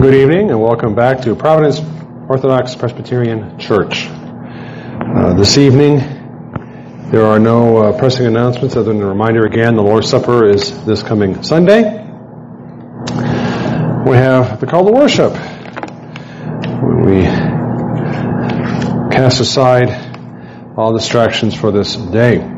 Good evening and welcome back to Providence Orthodox Presbyterian Church. Uh, this evening, there are no uh, pressing announcements other than a reminder again the Lord's Supper is this coming Sunday. We have the call to worship. We cast aside all distractions for this day.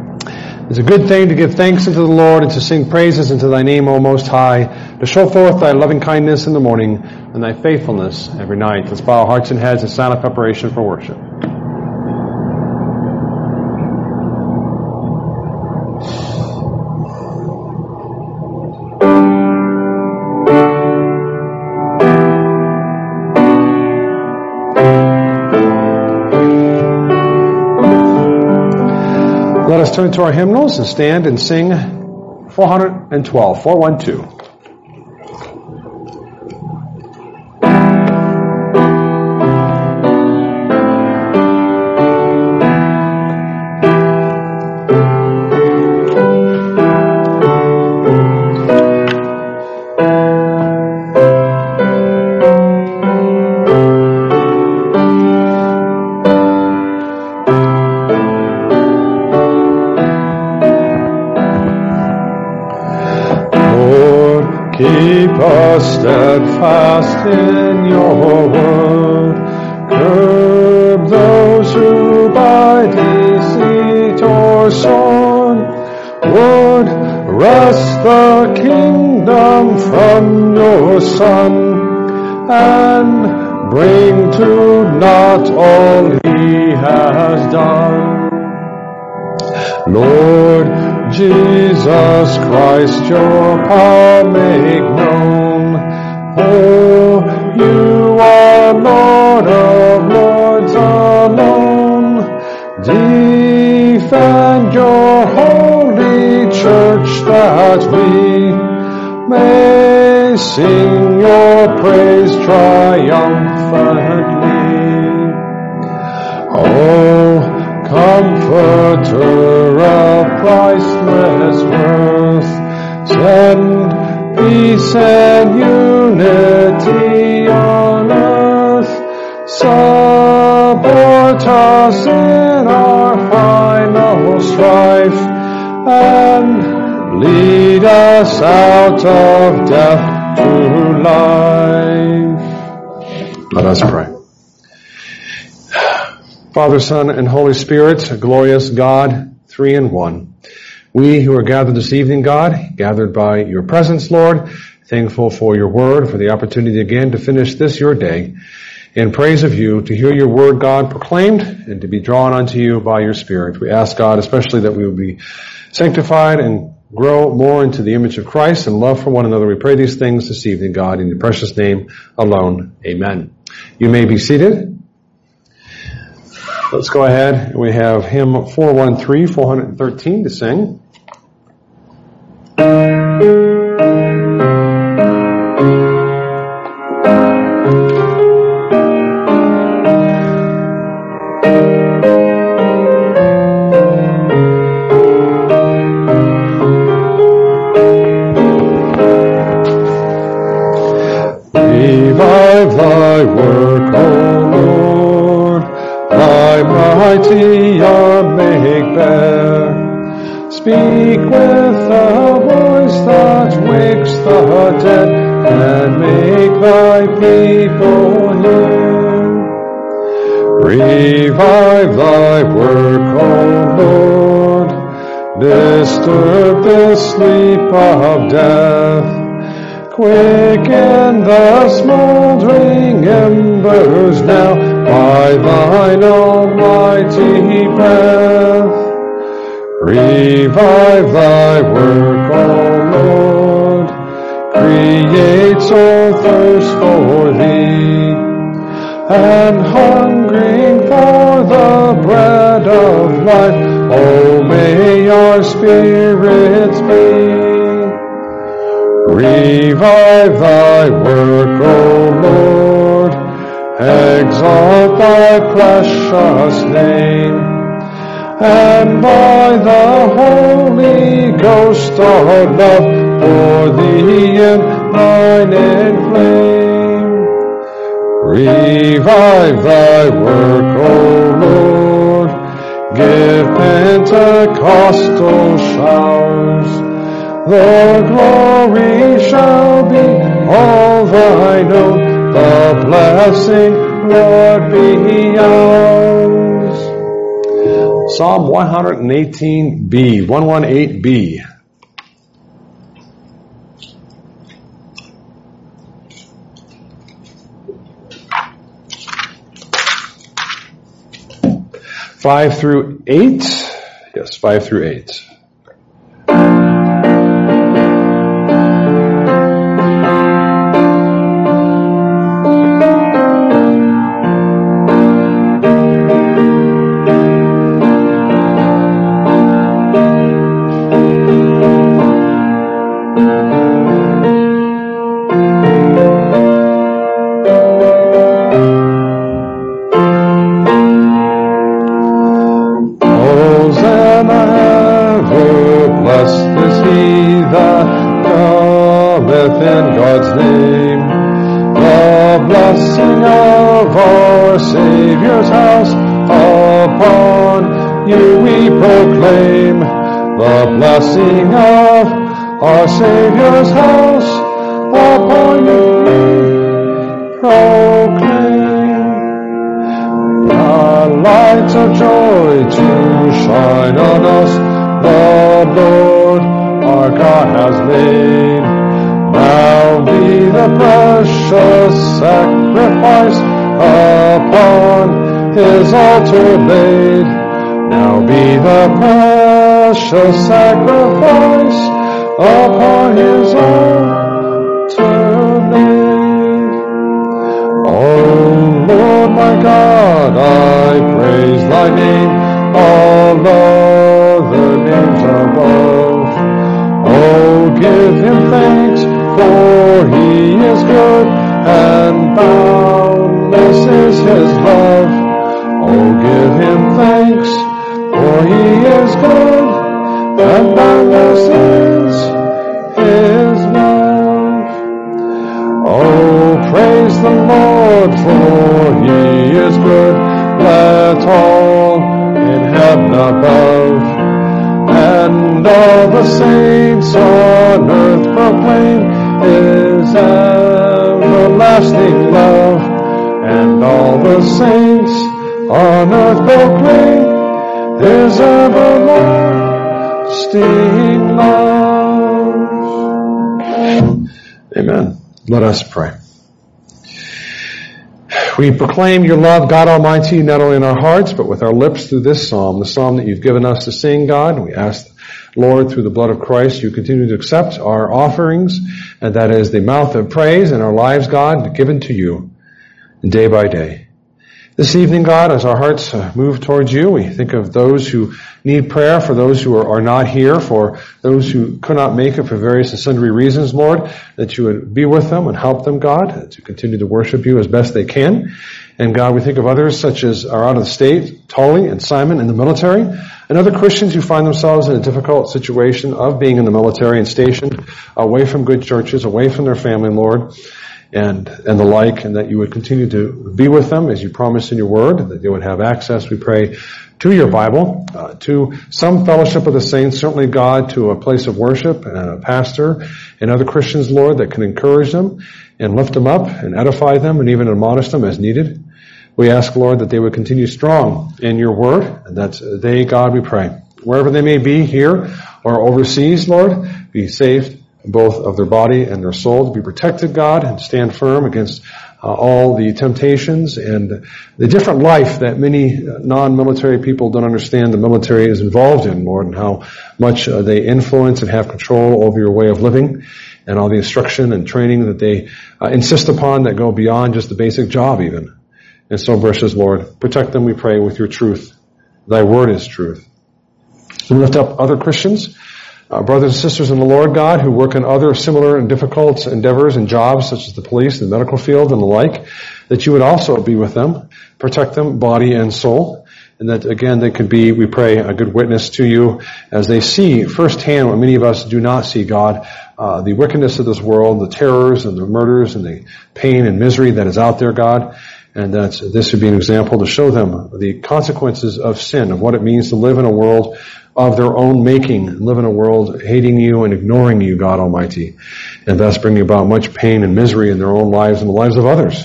It's a good thing to give thanks unto the Lord and to sing praises unto thy name, O Most High, to show forth thy loving kindness in the morning and thy faithfulness every night. Let's bow our hearts and heads in silent preparation for worship. Let us turn to our hymnals and stand and sing 412, 412. Steadfast in your word. Curb those who by deceit or scorn would wrest the kingdom from your Son and bring to naught all he has done. Lord Jesus Christ, your power make known. Oh, you are Lord of lords alone. Defend your holy church that we may sing your praise triumphantly. Oh, comforter of priceless worth, send peace and unity on earth. Support us in our final strife and lead us out of death to life. Let us pray. Father, Son, and Holy Spirit, glorious God, three in one. We who are gathered this evening, God, gathered by your presence, Lord, thankful for your word, for the opportunity again to finish this your day in praise of you, to hear your word, God, proclaimed, and to be drawn unto you by your Spirit. We ask, God, especially that we will be sanctified and grow more into the image of Christ and love for one another. We pray these things this evening, God, in your precious name alone. Amen. You may be seated. Let's go ahead. We have hymn 413, 413 to sing. Revive thy work, O Lord. Exalt thy precious name. And by the Holy Ghost of love, pour thee in thine inflame. Revive thy work, O Lord. Give Pentecostal showers. The glory shall be all thine own. The blessing, Lord, be ours. Psalm 118b, 118b. Five through eight. Yes, five through eight. Our Savior's house upon you we proclaim. The blessing of our Savior's house upon you we proclaim. The lights of joy to shine on us, the Lord our God has made. Now be the precious sacrifice upon his altar laid. Now be the precious sacrifice upon his altar laid. O Lord my God, I praise thy name, all other names above. Oh, give him thanks, for he is good, and boundless is his love. Oh, give him thanks, for he is good, and boundless is his love. Oh, praise the Lord, for he is good. Let all in heaven above and all the saints on earth proclaim his everlasting love. And all the saints on earth proclaim his everlasting love. Amen. Let us pray. We proclaim your love, God Almighty, not only in our hearts, but with our lips through this psalm, the psalm that you've given us to sing, God. We ask, Lord, through the blood of Christ, you continue to accept our offerings, and that is the mouth of praise in our lives, God, given to you day by day. This evening, God, as our hearts uh, move towards you, we think of those who need prayer, for those who are, not here, for those who could not make it for various and sundry reasons, Lord, that you would be with them and help them, God, to continue to worship you as best they can. And God, we think of others such as are out of the state, Tully and Simon in the military, and other Christians who find themselves in a difficult situation of being in the military and stationed away from good churches, away from their family, Lord and and the like, and that you would continue to be with them as you promised in your word, that they would have access, we pray, to your Bible, uh, to some fellowship of the saints, certainly God, to a place of worship and a pastor and other Christians, Lord, that can encourage them and lift them up and edify them and even admonish them as needed. We ask, Lord, that they would continue strong in your word, and that they, God, we pray, wherever they may be, here or overseas, Lord, be saved both of their body and their soul to be protected, God, and stand firm against uh, all the temptations and the different life that many non-military people don't understand the military is involved in, Lord, and how much uh, they influence and have control over your way of living and all the instruction and training that they uh, insist upon that go beyond just the basic job even. And so, precious Lord, protect them, we pray, with your truth. Thy word is truth. We lift up other Christians uh, brothers and sisters in the Lord God who work in other similar and difficult endeavors and jobs such as the police, the medical field, and the like, that you would also be with them, protect them, body and soul, and that again they could be, we pray, a good witness to you as they see firsthand what many of us do not see, God, uh, the wickedness of this world, the terrors and the murders and the pain and misery that is out there, God, and that this would be an example to show them the consequences of sin, of what it means to live in a world of their own making, live in a world hating you and ignoring you, God Almighty, and thus bringing about much pain and misery in their own lives and the lives of others.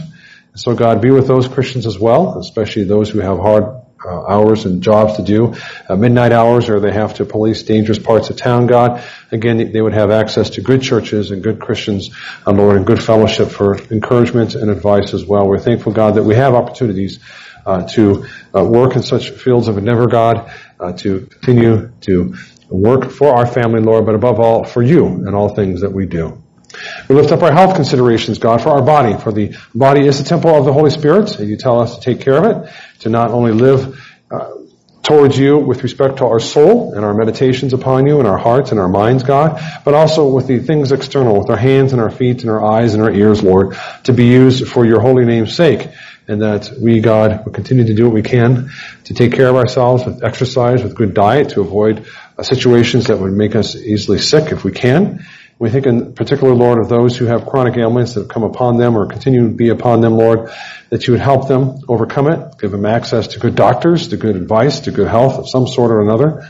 So God, be with those Christians as well, especially those who have hard uh, hours and jobs to do, uh, midnight hours, or they have to police dangerous parts of town, God. Again, they would have access to good churches and good Christians, uh, Lord, and good fellowship for encouragement and advice as well. We're thankful, God, that we have opportunities to uh, work in such fields of endeavor, God, uh, to continue to work for our family, Lord, but above all, for you in all things that we do. We lift up our health considerations, God, for our body, for the body is the temple of the Holy Spirit, and you tell us to take care of it, to not only live uh, towards you with respect to our soul and our meditations upon you and our hearts and our minds, God, but also with the things external, with our hands and our feet and our eyes and our ears, Lord, to be used for your holy name's sake. And that we, God, will continue to do what we can to take care of ourselves with exercise, with good diet, to avoid uh, situations that would make us easily sick if we can we think in particular, Lord, of those who have chronic ailments that have come upon them or continue to be upon them, Lord, that you would help them overcome it, give them access to good doctors, to good advice, to good health of some sort or another.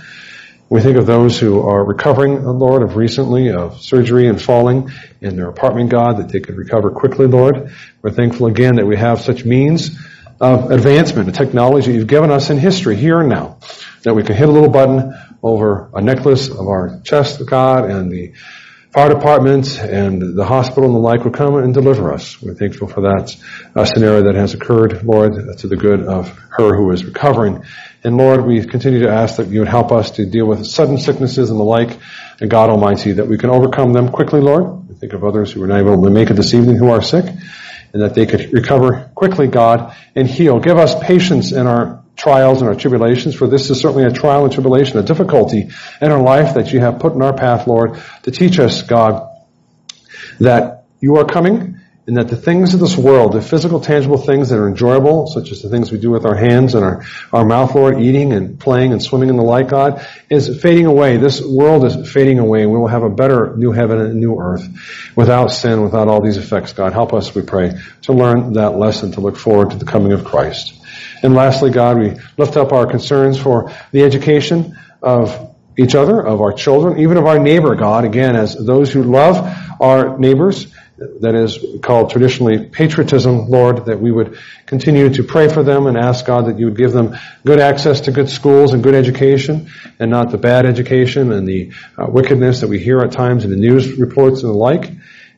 We think of those who are recovering, Lord, of recently of surgery and falling in their apartment, God, that they could recover quickly, Lord. We're thankful again that we have such means of advancement, the technology you've given us in history here and now, that we can hit a little button over a necklace of our chest, God, and the fire departments and the hospital and the like will come and deliver us. We're thankful for that uh, scenario that has occurred, Lord, to the good of her who is recovering. And Lord, we continue to ask that you would help us to deal with sudden sicknesses and the like, and God Almighty, that we can overcome them quickly, Lord. We think of others who are not able to make it this evening who are sick, and that they could recover quickly, God, and heal. Give us patience in our trials and our tribulations, for this is certainly a trial and tribulation, a difficulty in our life that you have put in our path, Lord, to teach us, God, that you are coming and that the things of this world, the physical, tangible things that are enjoyable, such as the things we do with our hands and our, our mouth, Lord, eating and playing and swimming and the like, God, is fading away. This world is fading away and we will have a better new heaven and new earth without sin, without all these effects, God. Help us, we pray, to learn that lesson, to look forward to the coming of Christ. And lastly, God, we lift up our concerns for the education of each other, of our children, even of our neighbor, God, again, as those who love our neighbors, that is called traditionally patriotism, Lord, that we would continue to pray for them and ask God that you would give them good access to good schools and good education and not the bad education and the uh, wickedness that we hear at times in the news reports and the like.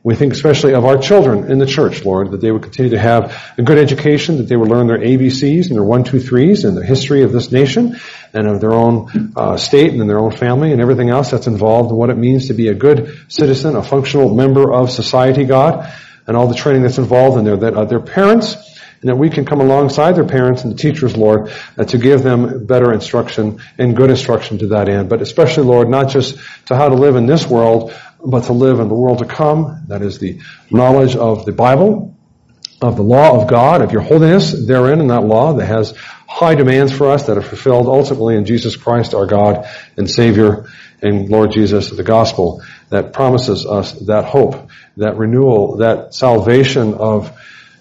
We think especially of our children in the church, Lord, that they would continue to have a good education, that they would learn their ABCs and their one, two, threes and the history of this nation and of their own uh, state and their own family and everything else that's involved in what it means to be a good citizen, a functional member of society, God, and all the training that's involved in there, that uh, their parents and that we can come alongside their parents and the teachers, Lord, uh, to give them better instruction and good instruction to that end. But especially, Lord, not just to how to live in this world, but to live in the world to come. That is the knowledge of the Bible, of the law of God, of your holiness therein in that law that has high demands for us that are fulfilled ultimately in Jesus Christ, our God and Savior, and Lord Jesus, the gospel that promises us that hope, that renewal, that salvation of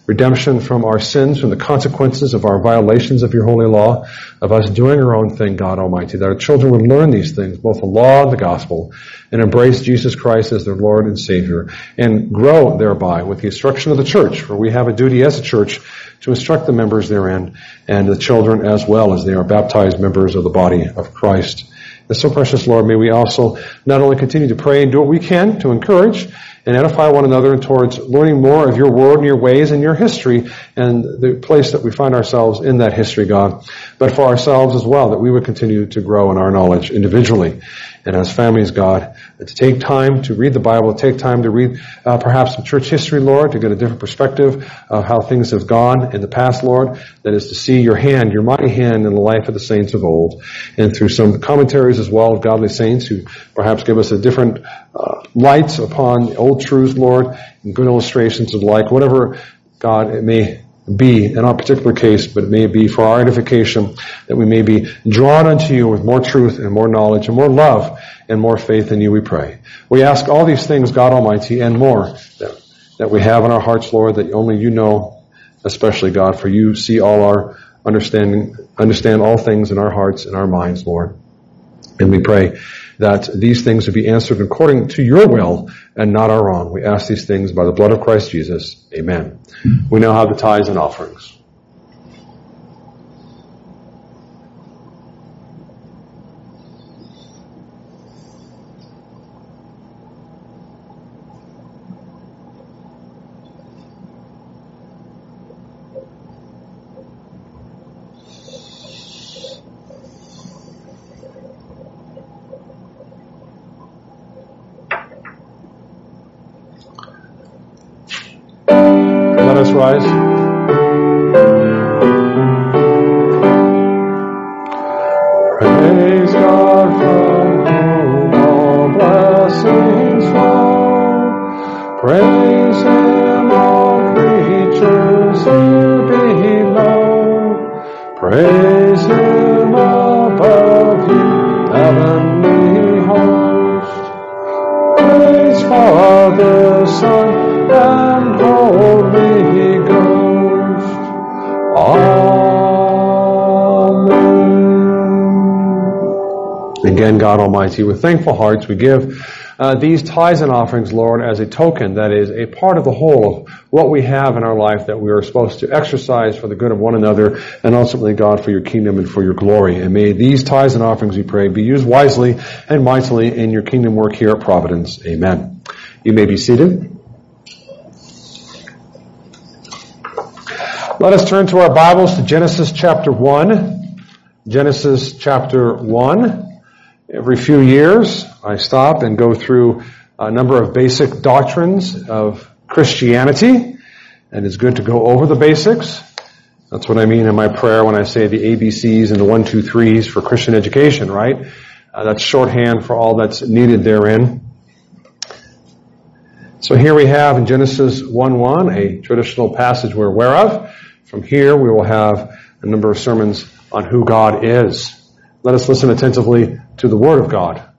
redemption from our sins, from the consequences of our violations of your holy law, of us doing our own thing, God Almighty, that our children would learn these things, both the law and the gospel, and embrace Jesus Christ as their Lord and Savior, and grow thereby with the instruction of the church, for we have a duty as a church to instruct the members therein, and the children as well as they are baptized members of the body of Christ. And so precious Lord, may we also not only continue to pray and do what we can to encourage and edify one another and towards learning more of your world and your ways and your history and the place that we find ourselves in that history, God, but for ourselves as well, that we would continue to grow in our knowledge individually and as families, God, to take time to read the Bible, take time to read uh, perhaps some church history, Lord, to get a different perspective of how things have gone in the past, Lord. That is to see your hand, your mighty hand in the life of the saints of old, and through some commentaries as well of godly saints who perhaps give us a different uh, lights upon old truths, Lord, and good illustrations of like whatever God it may be in our particular case, but it may be for our edification, that we may be drawn unto you with more truth and more knowledge and more love and more faith in you, we pray. We ask all these things, God Almighty, and more that, that we have in our hearts, Lord, that only you know, especially God, for you see all our understanding, understand all things in our hearts and our minds, Lord. And we pray that these things would be answered according to your will and not our own. We ask these things by the blood of Christ Jesus. Amen. We now have the tithes and offerings. Praise Him, all creatures here below. Praise Him above you, heavenly host. Praise Father, Son, and Holy Ghost. Amen. Again, God Almighty, with thankful hearts, we give uh, these tithes and offerings, Lord, as a token that is a part of the whole of what we have in our life that we are supposed to exercise for the good of one another and ultimately, God, for your kingdom and for your glory. And may these tithes and offerings, we pray, be used wisely and mightily in your kingdom work here at Providence. Amen. You may be seated. Let us turn to our Bibles to Genesis chapter 1. Genesis chapter 1. Every few years, I stop and go through a number of basic doctrines of Christianity, and it's good to go over the basics. That's what I mean in my prayer when I say the ABCs and the one, two, threes for Christian education, right? Uh, that's shorthand for all that's needed therein. So here we have in Genesis 1-1, a traditional passage we're aware of. From here we will have a number of sermons on who God is. Let us listen attentively to the Word of God.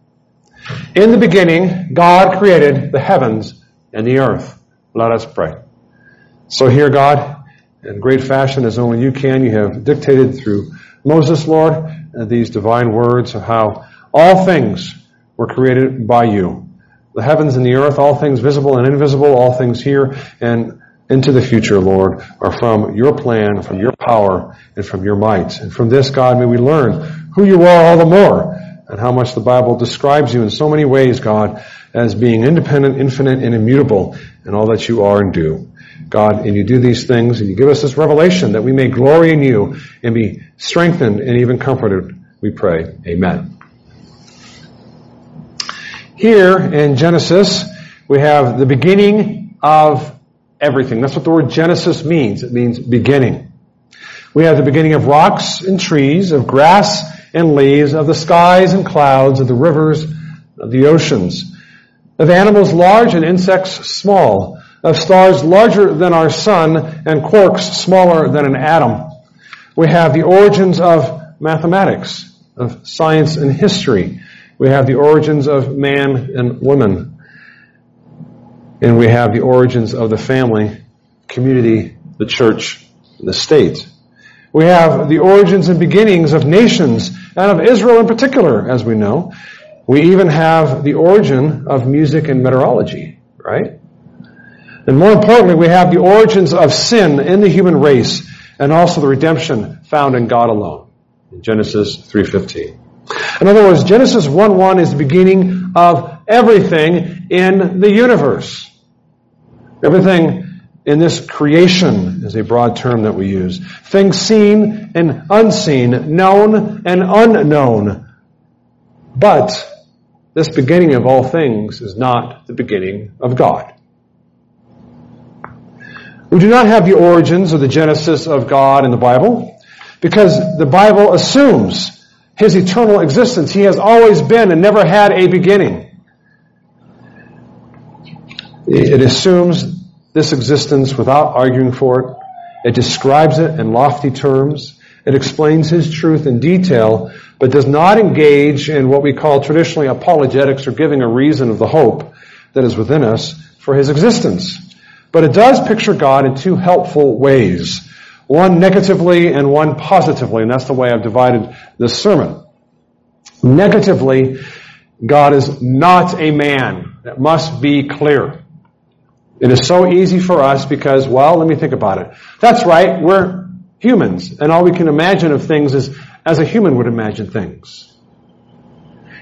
In the beginning, God created the heavens and the earth. Let us pray. So here, God, in great fashion as only you can, you have dictated through Moses, Lord, these divine words of how all things were created by you. The heavens and the earth, all things visible and invisible, all things here and into the future, Lord, are from your plan, from your power, and from your might. And from this, God, may we learn who you are all the more, and how much the Bible describes you in so many ways, God, as being independent, infinite, and immutable in all that you are and do. God, and you do these things, and you give us this revelation that we may glory in you and be strengthened and even comforted, we pray. Amen. Here in Genesis, we have the beginning of everything. That's what the word Genesis means. It means beginning. We have the beginning of rocks and trees, of grass and leaves, of the skies and clouds, of the rivers, of the oceans, of animals large and insects small, of stars larger than our sun and quarks smaller than an atom. We have the origins of mathematics, of science and history. We have the origins of man and woman. And we have the origins of the family, community, the church, the state. We have the origins and beginnings of nations and of Israel in particular, as we know. We even have the origin of music and meteorology, right? And more importantly, we have the origins of sin in the human race and also the redemption found in God alone in Genesis 3.15. In other words, Genesis 1.1 is the beginning of everything in the universe. Everything in this creation is a broad term that we use. Things seen and unseen, known and unknown. But this beginning of all things is not the beginning of God. We do not have the origins or the genesis of God in the Bible because the Bible assumes his eternal existence. He has always been and never had a beginning. It assumes this existence without arguing for it It describes it in lofty terms. It explains his truth in detail, but does not engage in what we call traditionally apologetics or giving a reason of the hope that is within us for his existence. But it does picture God in two helpful ways. One negatively and one positively, and that's the way I've divided this sermon. Negatively, God is not a man. That must be clear. It is so easy for us because, well, let me think about it. That's right, we're humans, and all we can imagine of things is as a human would imagine things.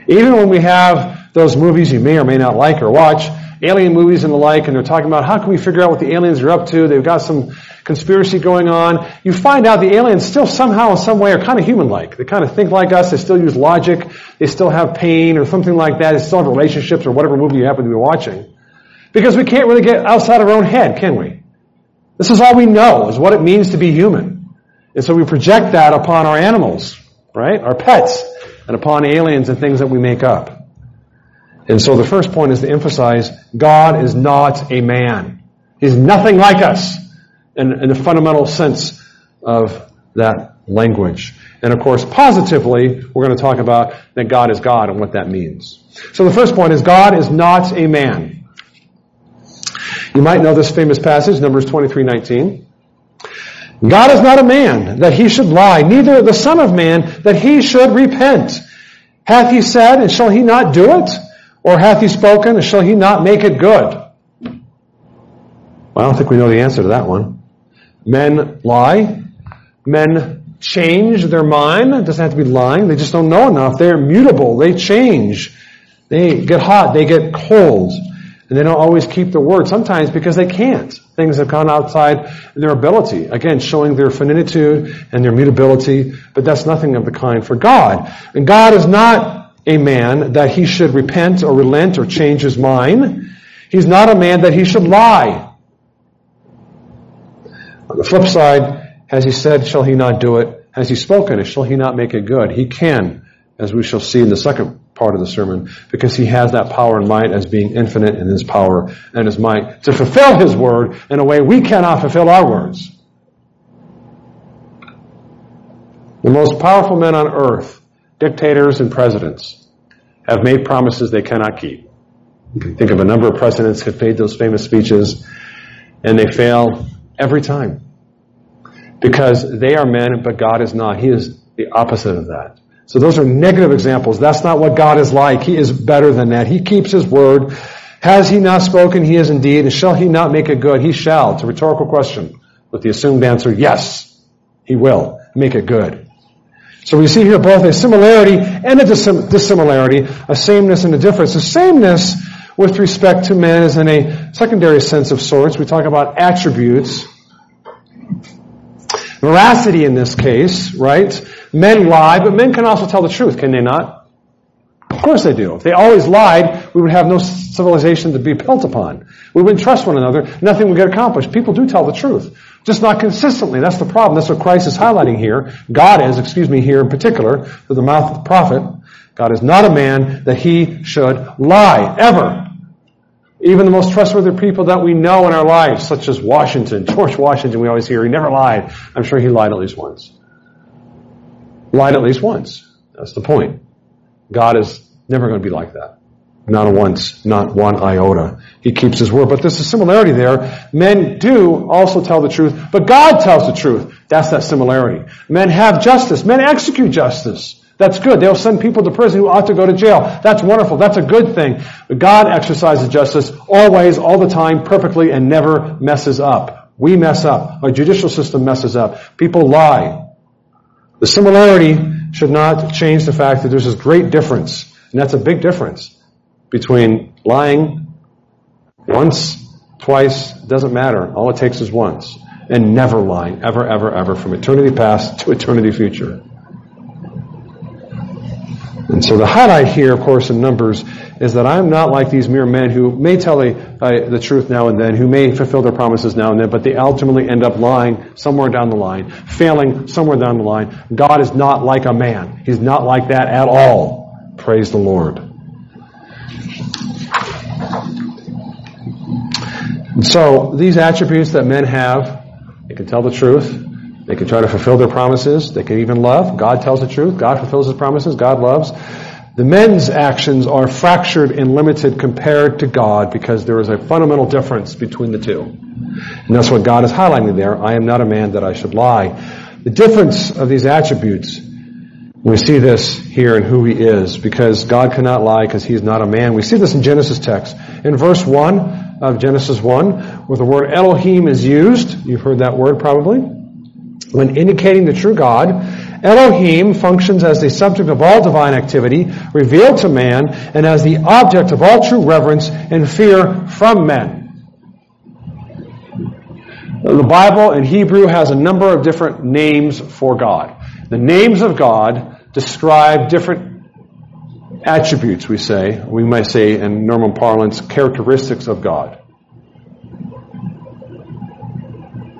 Even when we have those movies you may or may not like or watch, alien movies and the like, and they're talking about how can we figure out what the aliens are up to, they've got some conspiracy going on, you find out the aliens still somehow in some way are kind of human-like. They kind of think like us, they still use logic, they still have pain or something like that, they still have relationships or whatever movie you happen to be watching. Because we can't really get outside our own head, can we? This is all we know, is what it means to be human. And so we project that upon our animals, right? Our pets, and upon aliens and things that we make up. And so the first point is to emphasize God is not a man. He's nothing like us in, in the fundamental sense of that language. And of course, positively, we're going to talk about that God is God and what that means. So the first point is God is not a man. You might know this famous passage, Numbers 23:19. God is not a man that he should lie, neither the son of man that he should repent. Hath he said, and shall he not do it? Or hath he spoken, and shall he not make it good? Well, I don't think we know the answer to that one. Men lie. Men change their mind. It doesn't have to be lying. They just don't know enough. They're mutable. They change. They get hot. They get cold. And they don't always keep the word, sometimes because they can't. Things have gone outside their ability. Again, showing their finitude and their mutability, but that's nothing of the kind for God. And God is not a man that he should repent or relent or change his mind. He's not a man that he should lie. On the flip side, has he said, shall he not do it? Has he spoken, shall he not make it good? He can, as we shall see in the second part of the sermon because he has that power and might as being infinite in his power and his might to fulfill his word in a way we cannot fulfill our words. The most powerful men on earth, dictators and presidents, have made promises they cannot keep. You can think of a number of presidents who have made those famous speeches and they fail every time. Because they are men, but God is not. He is the opposite of that. So those are negative examples. That's not what God is like. He is better than that. He keeps His word. Has He not spoken? He is indeed. And shall He not make it good? He shall. It's a rhetorical question with the assumed answer, yes, He will make it good. So we see here both a similarity and a dissimilarity, a sameness and a difference. The sameness with respect to men is in a secondary sense of sorts. We talk about attributes. Veracity in this case, right? Men lie, but men can also tell the truth, can they not? Of course they do. If they always lied, we would have no civilization to be built upon. We wouldn't trust one another. Nothing would get accomplished. People do tell the truth. Just not consistently. That's the problem. That's what Christ is highlighting here. God is, excuse me, here in particular, through the mouth of the prophet. God is not a man that he should lie, ever. Even the most trustworthy people that we know in our lives, such as Washington, George Washington, we always hear, he never lied. I'm sure he lied at least once lied at least once. That's the point. God is never going to be like that. Not once, not one iota. He keeps his word. But there's a similarity there. Men do also tell the truth, but God tells the truth. That's that similarity. Men have justice. Men execute justice. That's good. They'll send people to prison who ought to go to jail. That's wonderful. That's a good thing. But God exercises justice always, all the time, perfectly, and never messes up. We mess up. Our judicial system messes up. People lie. The similarity should not change the fact that there's this great difference, and that's a big difference between lying once, twice, doesn't matter. All it takes is once. And never lying, ever, ever, ever, from eternity past to eternity future. And so the highlight here, of course, in Numbers is that I'm not like these mere men who may tell uh, the truth now and then, who may fulfill their promises now and then, but they ultimately end up lying somewhere down the line, failing somewhere down the line. God is not like a man. He's not like that at all. Praise the Lord. And so these attributes that men have, They can tell the truth. They can try to fulfill their promises. They can even love. God tells the truth. God fulfills his promises. God loves. The men's actions are fractured and limited compared to God because there is a fundamental difference between the two. And that's what God is highlighting there. I am not a man that I should lie. The difference of these attributes, we see this here in who he is because God cannot lie because he is not a man. We see this in Genesis text. In verse 1 of Genesis 1, where the word Elohim is used, you've heard that word probably, when indicating the true God, Elohim functions as the subject of all divine activity revealed to man and as the object of all true reverence and fear from men. The Bible in Hebrew has a number of different names for God. The names of God describe different attributes, we say. We might say in normal parlance, characteristics of God.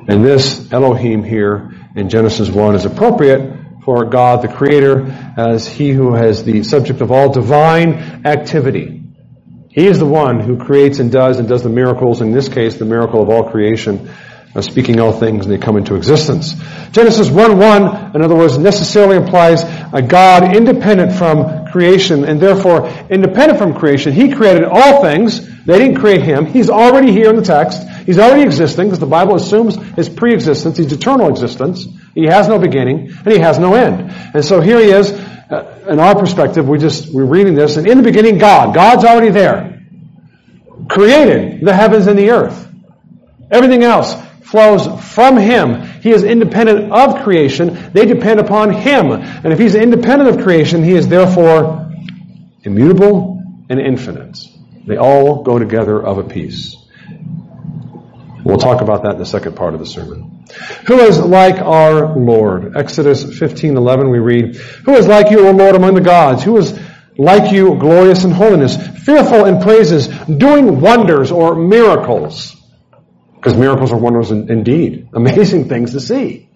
And this Elohim here in Genesis 1 is appropriate for God the Creator as He who has the subject of all divine activity. He is the one who creates and does and does the miracles, in this case, the miracle of all creation, uh, speaking all things and they come into existence. Genesis 1-1, in other words, necessarily implies a God independent from creation and therefore independent from creation. He created all things. They didn't create Him. He's already here in the text. He's already existing because the Bible assumes His pre-existence, His eternal existence. He has no beginning and he has no end. And so here he is. Uh, in our perspective, we just we're reading this, and in the beginning, God. God's already there, created the heavens and the earth. Everything else flows from Him. He is independent of creation. They depend upon Him. And if He's independent of creation, He is therefore immutable and infinite. They all go together of a piece. We'll talk about that in the second part of the sermon. Who is like our Lord? Exodus 15:11 we read, Who is like you, O Lord, among the gods? Who is like you, glorious in holiness, fearful in praises, doing wonders or miracles? Because miracles are wonders indeed. Amazing things to see.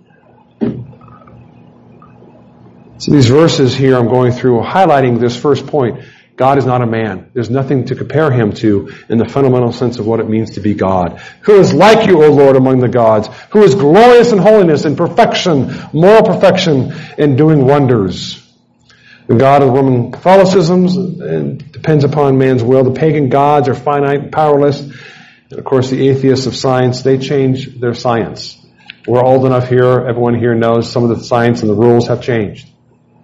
So these verses here I'm going through highlighting this first point. God is not a man. There's nothing to compare him to in the fundamental sense of what it means to be God. Who is like you, O Lord, among the gods? Who is glorious in holiness and perfection, moral perfection, and doing wonders? The God of Roman Catholicism depends upon man's will. The pagan gods are finite and powerless. And of course, the atheists of science, they change their science. We're old enough here, everyone here knows some of the science and the rules have changed.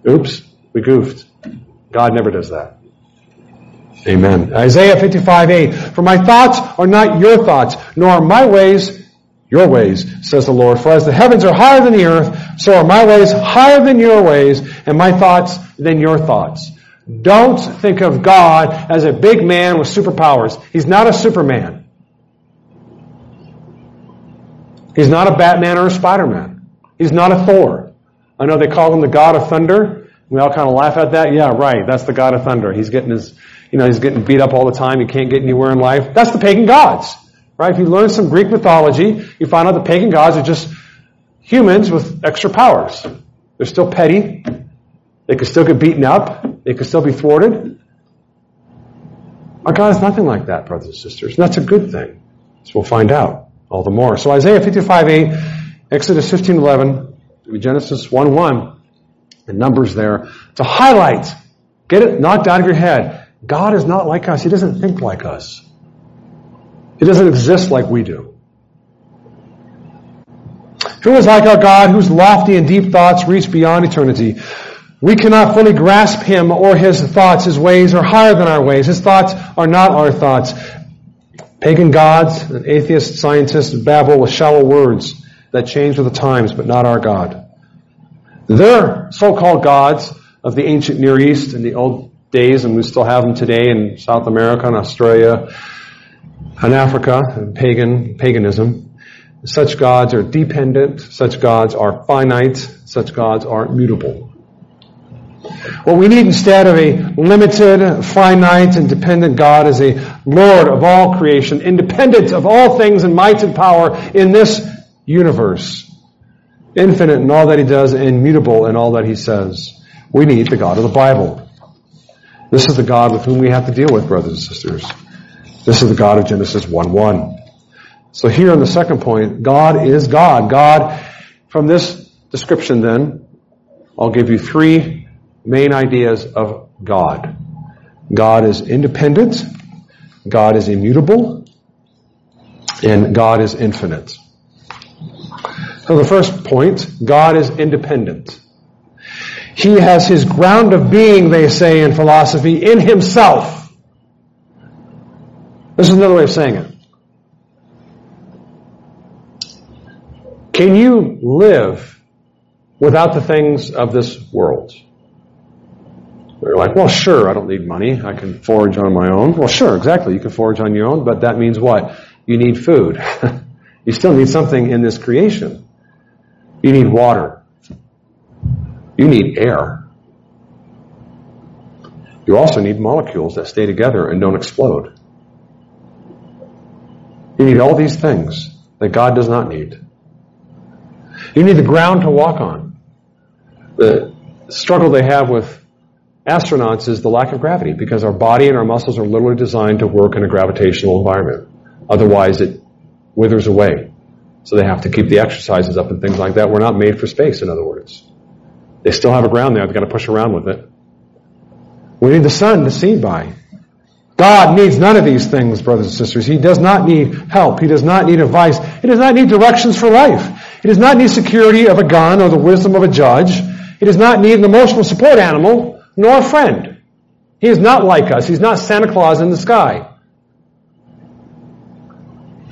Oops, we goofed. God never does that. Amen. Isaiah 55, 8. For my thoughts are not your thoughts, nor are my ways your ways, says the Lord. For as the heavens are higher than the earth, so are my ways higher than your ways, and my thoughts than your thoughts. Don't think of God as a big man with superpowers. He's not a superman. He's not a Batman or a Spider-Man. He's not a Thor. I know they call him the God of Thunder. We all kind of laugh at that. Yeah, right. That's the God of Thunder. He's getting his you know, he's getting beat up all the time. He can't get anywhere in life. That's the pagan gods. Right? If you learn some Greek mythology, you find out the pagan gods are just humans with extra powers. They're still petty. They could still get beaten up. They could still be thwarted. Our God is nothing like that, brothers and sisters. And that's a good thing. So we'll find out all the more. So Isaiah 55, 8, Exodus 15, 11, Genesis 1, 1, the numbers there to highlight, get it knocked out of your head. God is not like us. He doesn't think like us. He doesn't exist like we do. Who is like our God, whose lofty and deep thoughts reach beyond eternity? We cannot fully grasp Him or His thoughts. His ways are higher than our ways. His thoughts are not our thoughts. Pagan gods and atheist scientists babble with shallow words that change with the times, but not our God. Their so-called gods of the ancient Near East and the Old days, and we still have them today in South America and Australia and Africa, and pagan, paganism. Such gods are dependent, such gods are finite, such gods are mutable. What we need instead of a limited, finite, and dependent God is a Lord of all creation, independent of all things and might and power in this universe. Infinite in all that he does, and mutable in all that he says. We need the God of the Bible. This is the God with whom we have to deal with, brothers and sisters. This is the God of Genesis 1-1. So here in the second point, God is God. God, from this description then, I'll give you three main ideas of God. God is independent, God is immutable, and God is infinite. So the first point, God is independent. He has his ground of being, they say in philosophy, in himself. This is another way of saying it. Can you live without the things of this world? You're like, well, sure, I don't need money. I can forage on my own. Well, sure, exactly. You can forage on your own, but that means what? You need food. you still need something in this creation. You need water. You need air. You also need molecules that stay together and don't explode. You need all these things that God does not need. You need the ground to walk on. The struggle they have with astronauts is the lack of gravity because our body and our muscles are literally designed to work in a gravitational environment. Otherwise, it withers away. So they have to keep the exercises up and things like that. We're not made for space, in other words. They still have a ground there. They've got to push around with it. We need the sun to see by. God needs none of these things, brothers and sisters. He does not need help. He does not need advice. He does not need directions for life. He does not need security of a gun or the wisdom of a judge. He does not need an emotional support animal nor a friend. He is not like us. He's not Santa Claus in the sky.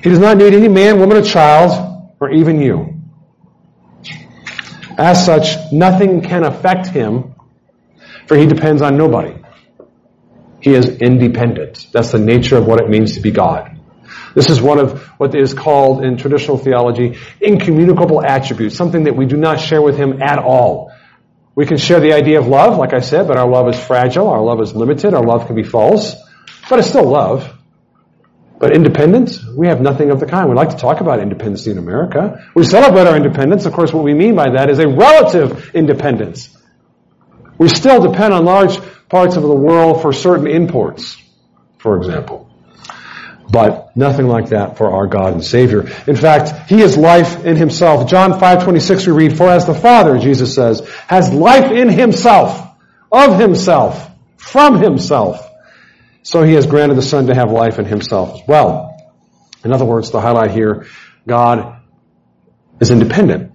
He does not need any man, woman, or child, or even you. As such, nothing can affect him, for he depends on nobody. He is independent. That's the nature of what it means to be God. This is one of what is called in traditional theology incommunicable attributes, something that we do not share with him at all. We can share the idea of love, like I said, but our love is fragile, our love is limited, our love can be false, but it's still love. But independence, we have nothing of the kind. We like to talk about independence in America. We celebrate our independence. Of course, what we mean by that is a relative independence. We still depend on large parts of the world for certain imports, for example. But nothing like that for our God and Savior. In fact, He is life in Himself. John 5.26 we read, For as the Father, Jesus says, has life in Himself, of Himself, from Himself, so He has granted the Son to have life in Himself as well. In other words, to highlight here, God is independent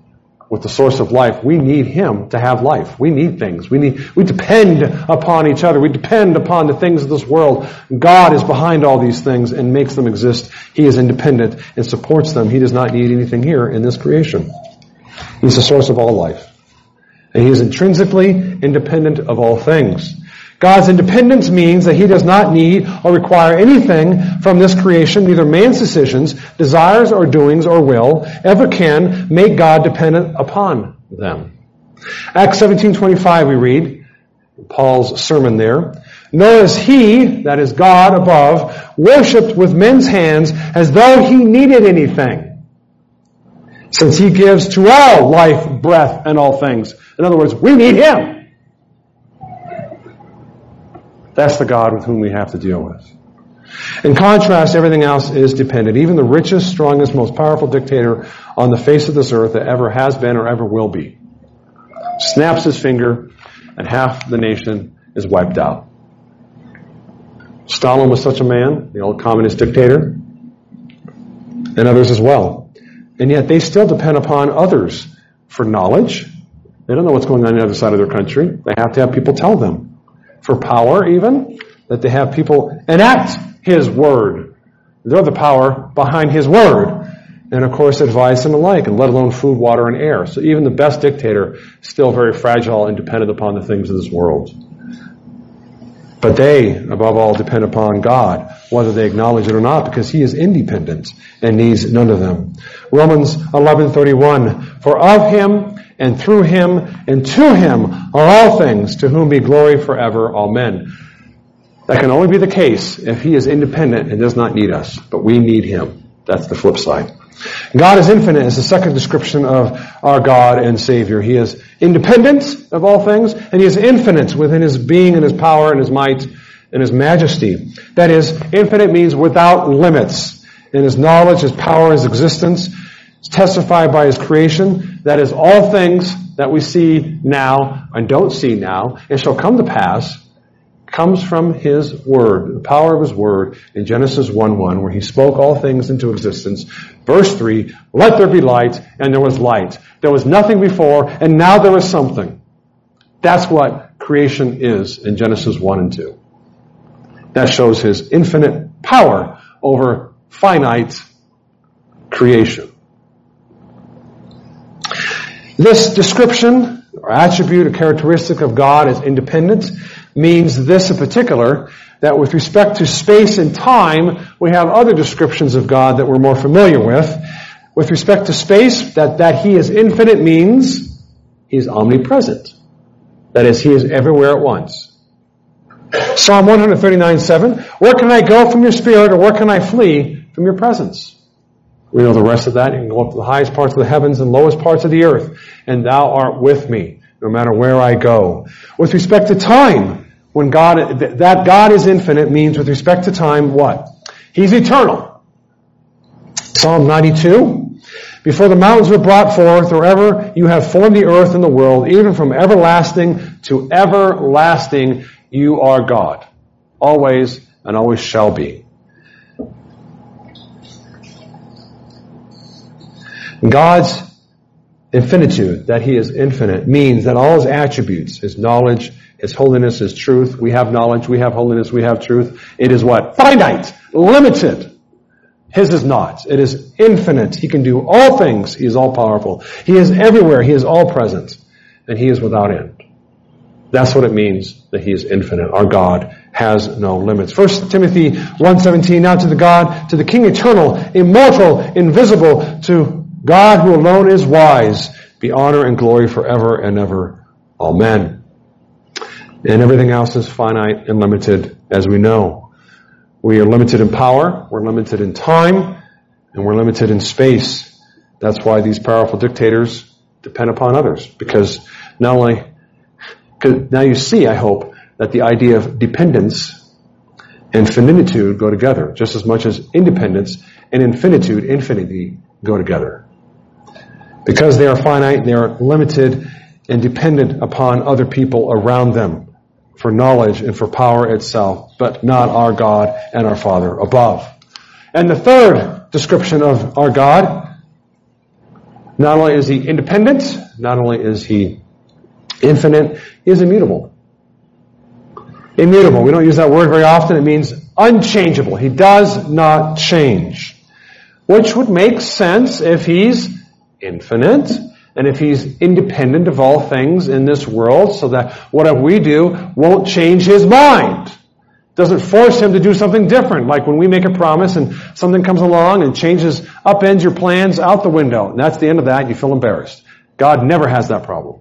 with the source of life, we need Him to have life. We need things. We need, we depend upon each other. We depend upon the things of this world. God is behind all these things and makes them exist. He is independent and supports them. He does not need anything here in this creation. He's the source of all life. And He is intrinsically independent of all things. God's independence means that He does not need or require anything from this creation, neither man's decisions, desires, or doings, or will, ever can make God dependent upon them. Acts 17.25 we read, Paul's sermon there, nor is he, that is God above, worshipped with men's hands as though he needed anything. Since he gives to all life, breath, and all things. In other words, we need him. That's the God with whom we have to deal with. In contrast, everything else is dependent. Even the richest, strongest, most powerful dictator on the face of this earth that ever has been or ever will be snaps his finger and half the nation is wiped out. Stalin was such a man, the old communist dictator, and others as well. And yet they still depend upon others for knowledge. They don't know what's going on on the other side of their country. They have to have people tell them for power even, that they have people enact His Word. They're the power behind His Word. And of course advice and the like, and let alone food, water, and air. So even the best dictator is still very fragile and dependent upon the things of this world. But they, above all, depend upon God, whether they acknowledge it or not, because He is independent and needs none of them. Romans 11:31, for of Him and through him and to him are all things, to whom be glory forever. Amen. That can only be the case if he is independent and does not need us, but we need him. That's the flip side. God is infinite is the second description of our God and Savior. He is independent of all things, and He is infinite within His being and His power and His might and His majesty. That is, infinite means without limits. in his knowledge, his power, his existence. It's testified by his creation. That is, all things that we see now and don't see now and shall come to pass comes from his word, the power of his word in Genesis 1-1 where he spoke all things into existence. Verse 3, let there be light and there was light. There was nothing before and now there is something. That's what creation is in Genesis 1 and 2. That shows his infinite power over finite creation. This description or attribute or characteristic of God as independent means this in particular, that with respect to space and time, we have other descriptions of God that we're more familiar with. With respect to space, that, that He is infinite means He is omnipresent. That is, He is everywhere at once. Psalm 139, 7, Where can I go from your spirit, or where can I flee from your presence? We know the rest of that. You can go up to the highest parts of the heavens and lowest parts of the earth, and thou art with me, no matter where I go. With respect to time, when God, that God is infinite means with respect to time, what? He's eternal. Psalm 92. Before the mountains were brought forth, or ever you have formed the earth and the world, even from everlasting to everlasting, you are God. Always and always shall be. God's infinitude, that He is infinite, means that all His attributes, His knowledge, His holiness, His truth, we have knowledge, we have holiness, we have truth. It is what? Finite, limited. His is not. It is infinite. He can do all things. He is all powerful. He is everywhere. He is all present. And He is without end. That's what it means that He is infinite. Our God has no limits. 1 Timothy 1.17, now to the God, to the King eternal, immortal, invisible, to God who alone is wise, be honor and glory forever and ever. Amen. And everything else is finite and limited, as we know. We are limited in power, we're limited in time, and we're limited in space. That's why these powerful dictators depend upon others, because not only, now you see, I hope, that the idea of dependence and finitude go together, just as much as independence and infinitude, infinity, go together. Because they are finite, they are limited and dependent upon other people around them for knowledge and for power itself, but not our God and our Father above. And the third description of our God, not only is he independent, not only is he infinite, he is immutable. Immutable. We don't use that word very often. It means unchangeable. He does not change. Which would make sense if he's infinite, and if he's independent of all things in this world, so that whatever we do won't change his mind. Doesn't force him to do something different, like when we make a promise and something comes along and changes, upends your plans out the window. And that's the end of that, you feel embarrassed. God never has that problem.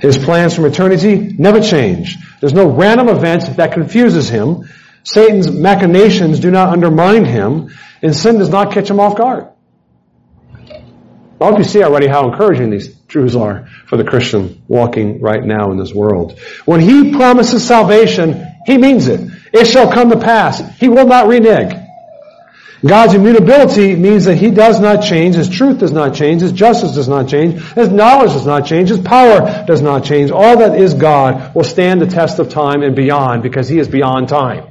His plans from eternity never change. There's no random event that confuses him. Satan's machinations do not undermine him, and sin does not catch him off guard. I hope you see already how encouraging these truths are for the Christian walking right now in this world. When He promises salvation, He means it. It shall come to pass. He will not renege. God's immutability means that He does not change, His truth does not change, His justice does not change, His knowledge does not change, His power does not change. All that is God will stand the test of time and beyond because He is beyond time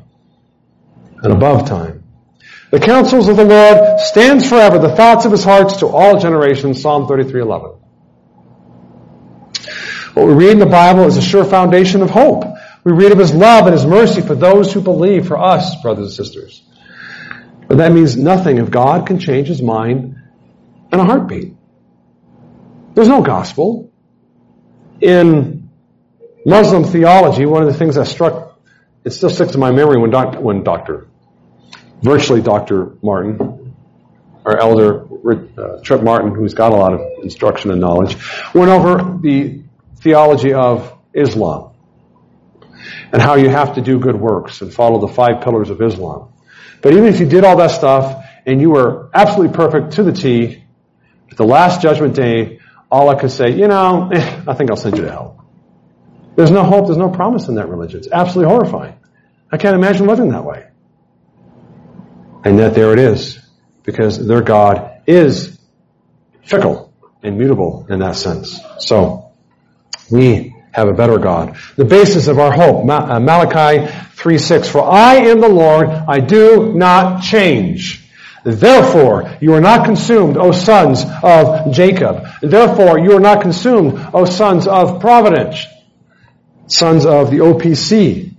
and above time. The counsels of the Lord stands forever, the thoughts of his hearts to all generations. Psalm 33:11. What we read in the Bible is a sure foundation of hope. We read of his love and his mercy for those who believe, for us, brothers and sisters. But that means nothing if God can change his mind in a heartbeat. There's no gospel. In Muslim theology, one of the things that struck, it still sticks in my memory when, doc, when Dr virtually Dr. Martin, our elder, uh, Trip Martin, who's got a lot of instruction and knowledge, went over the theology of Islam and how you have to do good works and follow the five pillars of Islam. But even if you did all that stuff and you were absolutely perfect to the T, at the last judgment day, Allah could say, you know, eh, I think I'll send you to hell. There's no hope, there's no promise in that religion. It's absolutely horrifying. I can't imagine living that way. And yet there it is, because their God is fickle and mutable in that sense. So, we have a better God. The basis of our hope, uh, Malachi 3:6. For I am the Lord, I do not change. Therefore, you are not consumed, O sons of Jacob. Therefore, you are not consumed, O sons of Providence, sons of the OPC.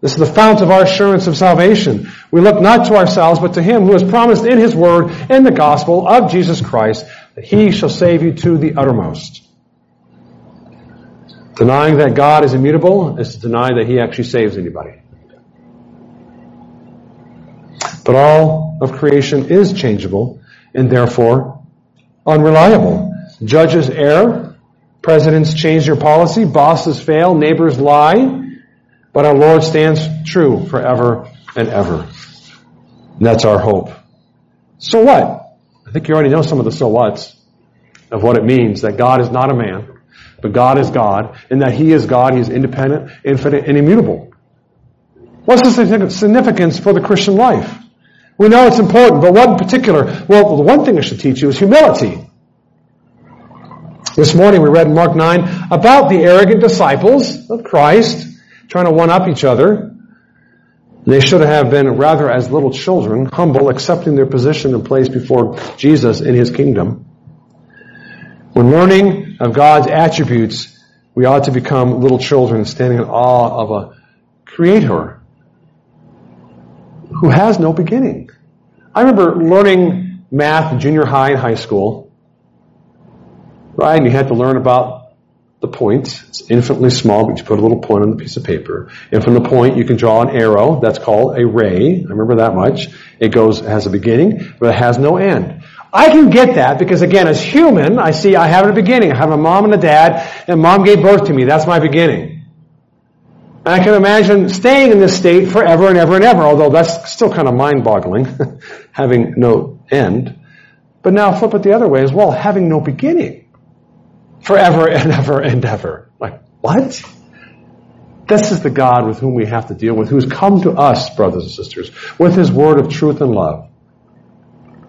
This is the fount of our assurance of salvation. We look not to ourselves, but to Him who has promised in His word, in the gospel of Jesus Christ, that He shall save you to the uttermost. Denying that God is immutable is to deny that He actually saves anybody. But all of creation is changeable and therefore unreliable. Judges err, presidents change their policy, bosses fail, neighbors lie, but our Lord stands true forever and ever. And that's our hope. So what? I think you already know some of the so whats of what it means that God is not a man, but God is God, and that He is God, He is independent, infinite, and immutable. What's the significance for the Christian life? We know it's important, but what in particular? Well, the one thing I should teach you is humility. This morning we read in Mark 9 about the arrogant disciples of Christ trying to one up each other. They should have been rather as little children, humble, accepting their position and place before Jesus in his kingdom. When learning of God's attributes, we ought to become little children standing in awe of a creator who has no beginning. I remember learning math in junior high and high school, right? And you had to learn about the point. It's infinitely small, but you put a little point on the piece of paper. And from the point, you can draw an arrow. That's called a ray. I remember that much. It goes, has a beginning, but it has no end. I can get that because again, as human, I see I have a beginning. I have a mom and a dad, and mom gave birth to me. That's my beginning. And I can imagine staying in this state forever and ever and ever, although that's still kind of mind boggling, having no end. But now flip it the other way as well, having no beginning. Forever and ever and ever. Like, what? This is the God with whom we have to deal with, who's come to us, brothers and sisters, with his word of truth and love,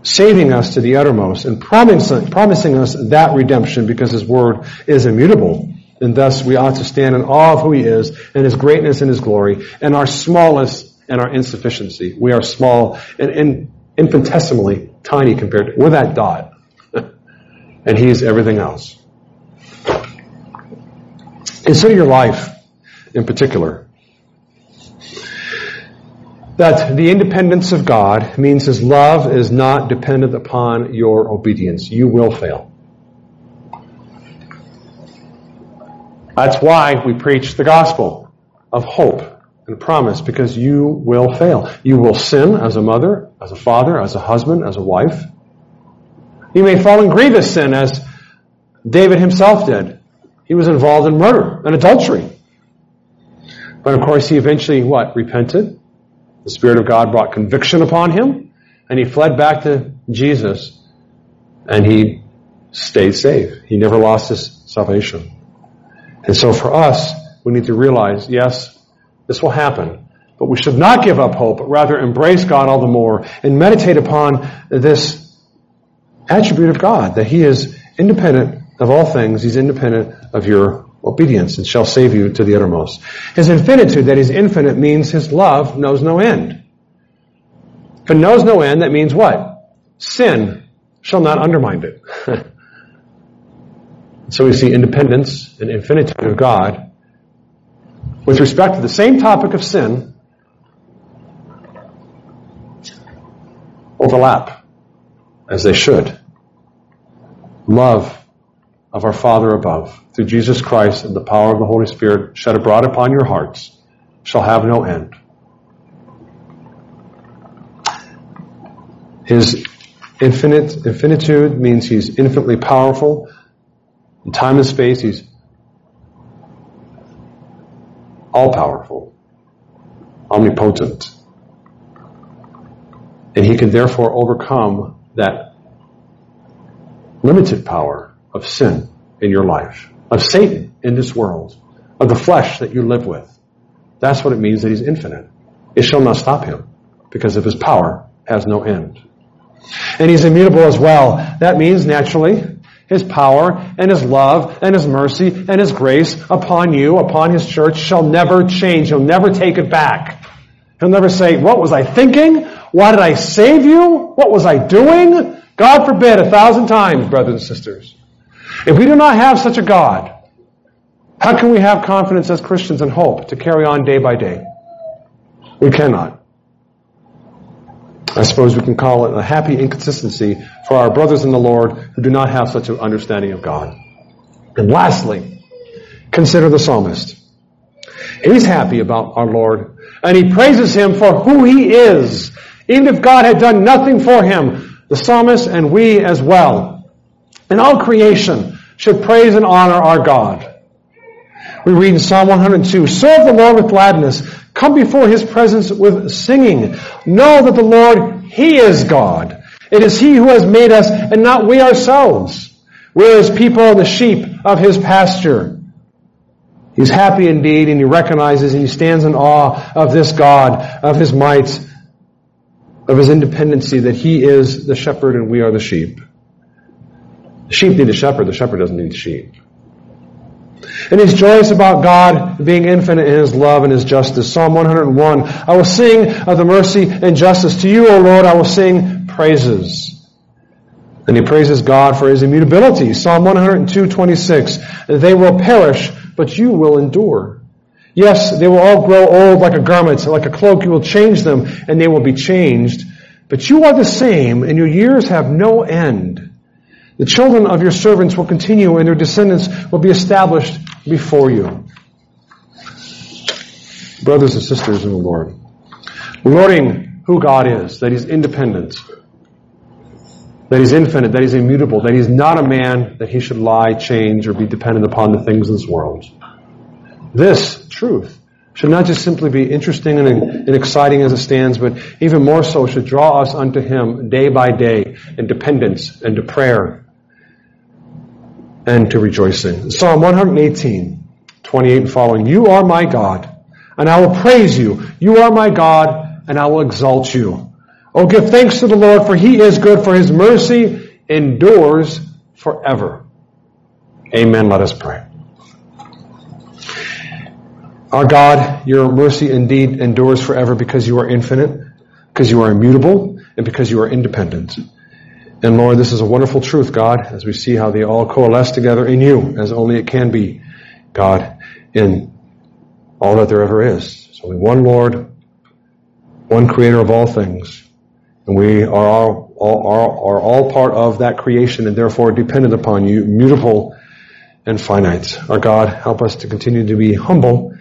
saving us to the uttermost and promising, promising us that redemption because his word is immutable and thus we ought to stand in awe of who He is and His greatness and His glory and our smallness and our insufficiency. We are small and, and infinitesimally tiny compared to, we're that dot. and He's everything else. Consider your life in particular. That the independence of God means His love is not dependent upon your obedience. You will fail. That's why we preach the gospel of hope and promise because you will fail. You will sin as a mother, as a father, as a husband, as a wife. You may fall in grievous sin as David himself did. He was involved in murder and adultery. But of course he eventually what? Repented. The Spirit of God brought conviction upon him and he fled back to Jesus and he stayed safe. He never lost his salvation. And so for us, we need to realize, yes, this will happen, but we should not give up hope, but rather embrace God all the more and meditate upon this attribute of God, that He is independent of all things. He's independent of your obedience and shall save you to the uttermost. His infinitude, that is infinite, means His love knows no end. If it knows no end, that means what? Sin shall not undermine it. So we see independence and infinitude of God. With respect to the same topic of sin, overlap as they should. Love of our Father above through Jesus Christ and the power of the Holy Spirit shed abroad upon your hearts shall have no end. His infinite infinitude means he's infinitely powerful in time and space, He's all powerful, omnipotent. And He can therefore overcome that limited power of sin in your life, of Satan in this world, of the flesh that you live with. That's what it means that He's infinite. It shall not stop Him because of His power has no end. And he's immutable as well. That means, naturally, his power and his love and his mercy and his grace upon you, upon his church shall never change. He'll never take it back. He'll never say, what was I thinking? Why did I save you? What was I doing? God forbid a thousand times, brothers and sisters. If we do not have such a God, how can we have confidence as Christians and hope to carry on day by day? We cannot. I suppose we can call it a happy inconsistency for our brothers in the Lord who do not have such an understanding of God. And lastly, consider the psalmist. He's happy about our Lord, and he praises him for who he is, even if God had done nothing for him. The psalmist and we as well. And all creation should praise and honor our God. We read in Psalm 102, Serve the Lord with gladness. Come before His presence with singing. Know that the Lord, He is God. It is He who has made us and not we ourselves. We're His people, the sheep of His pasture. He's happy indeed and He recognizes and He stands in awe of this God, of His might, of His independency, that He is the shepherd and we are the sheep. The sheep need the shepherd, the shepherd doesn't need the sheep. And he's joyous about God being infinite in his love and his justice. Psalm 101. I will sing of the mercy and justice. To you, O Lord, I will sing praises. And he praises God for his immutability. Psalm 102, 26. They will perish, but you will endure. Yes, they will all grow old like a garment, like a cloak. You will change them, and they will be changed. But you are the same, and your years have no end. The children of your servants will continue and their descendants will be established before you. Brothers and sisters in the Lord, learning who God is, that He's independent, that He's infinite, that He's immutable, that He's not a man that He should lie, change, or be dependent upon the things of this world. This truth should not just simply be interesting and, exciting as it stands, but even more so should draw us unto Him day by day in dependence and to prayer and to rejoicing. Psalm 118, 28 and following. You are my God, and I will praise you. You are my God, and I will exalt you. Oh, give thanks to the Lord, for he is good, for his mercy endures forever. Amen. Let us pray. Our God, your mercy indeed endures forever because you are infinite, because you are immutable, and because you are independent. And Lord, this is a wonderful truth, God, as we see how they all coalesce together in you, as only it can be, God, in all that there ever is. So we one Lord, one creator of all things, and we are all, all, are, are all part of that creation and therefore dependent upon you, mutable and finite. Our God, help us to continue to be humble,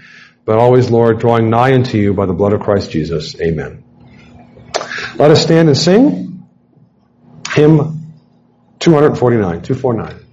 but always, Lord, drawing nigh unto you by the blood of Christ Jesus. Amen. Let us stand and sing. Hymn 249, 249.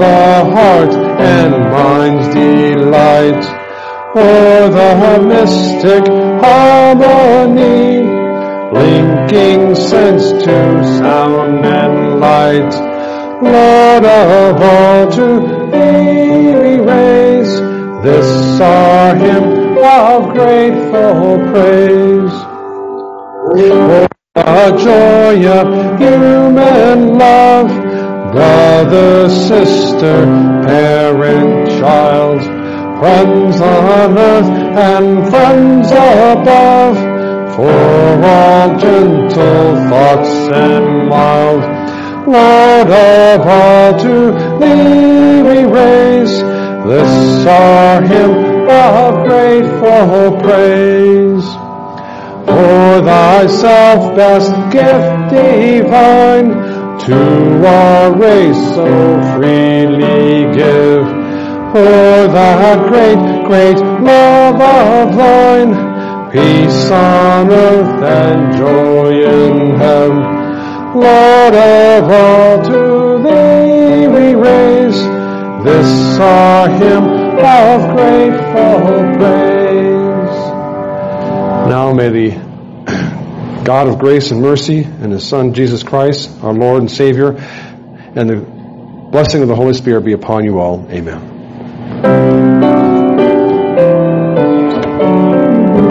The heart and mind's delight. For the mystic harmony, linking sense to sound and light. Lord of all, to thee we raise this our hymn of grateful praise. For the joy of human love, brother, sister, parent, child, friends on earth and friends above, for all gentle thoughts and mild. Lord of all, to thee we raise this our hymn of grateful praise. For thyself best gift divine to our race so freely give. For that great, great love of thine, peace on earth and joy in heaven. Lord of all, to thee we raise this our hymn of grateful praise. Now may the God of grace and mercy and His Son Jesus Christ, our Lord and Savior, and the blessing of the Holy Spirit be upon you all. Amen.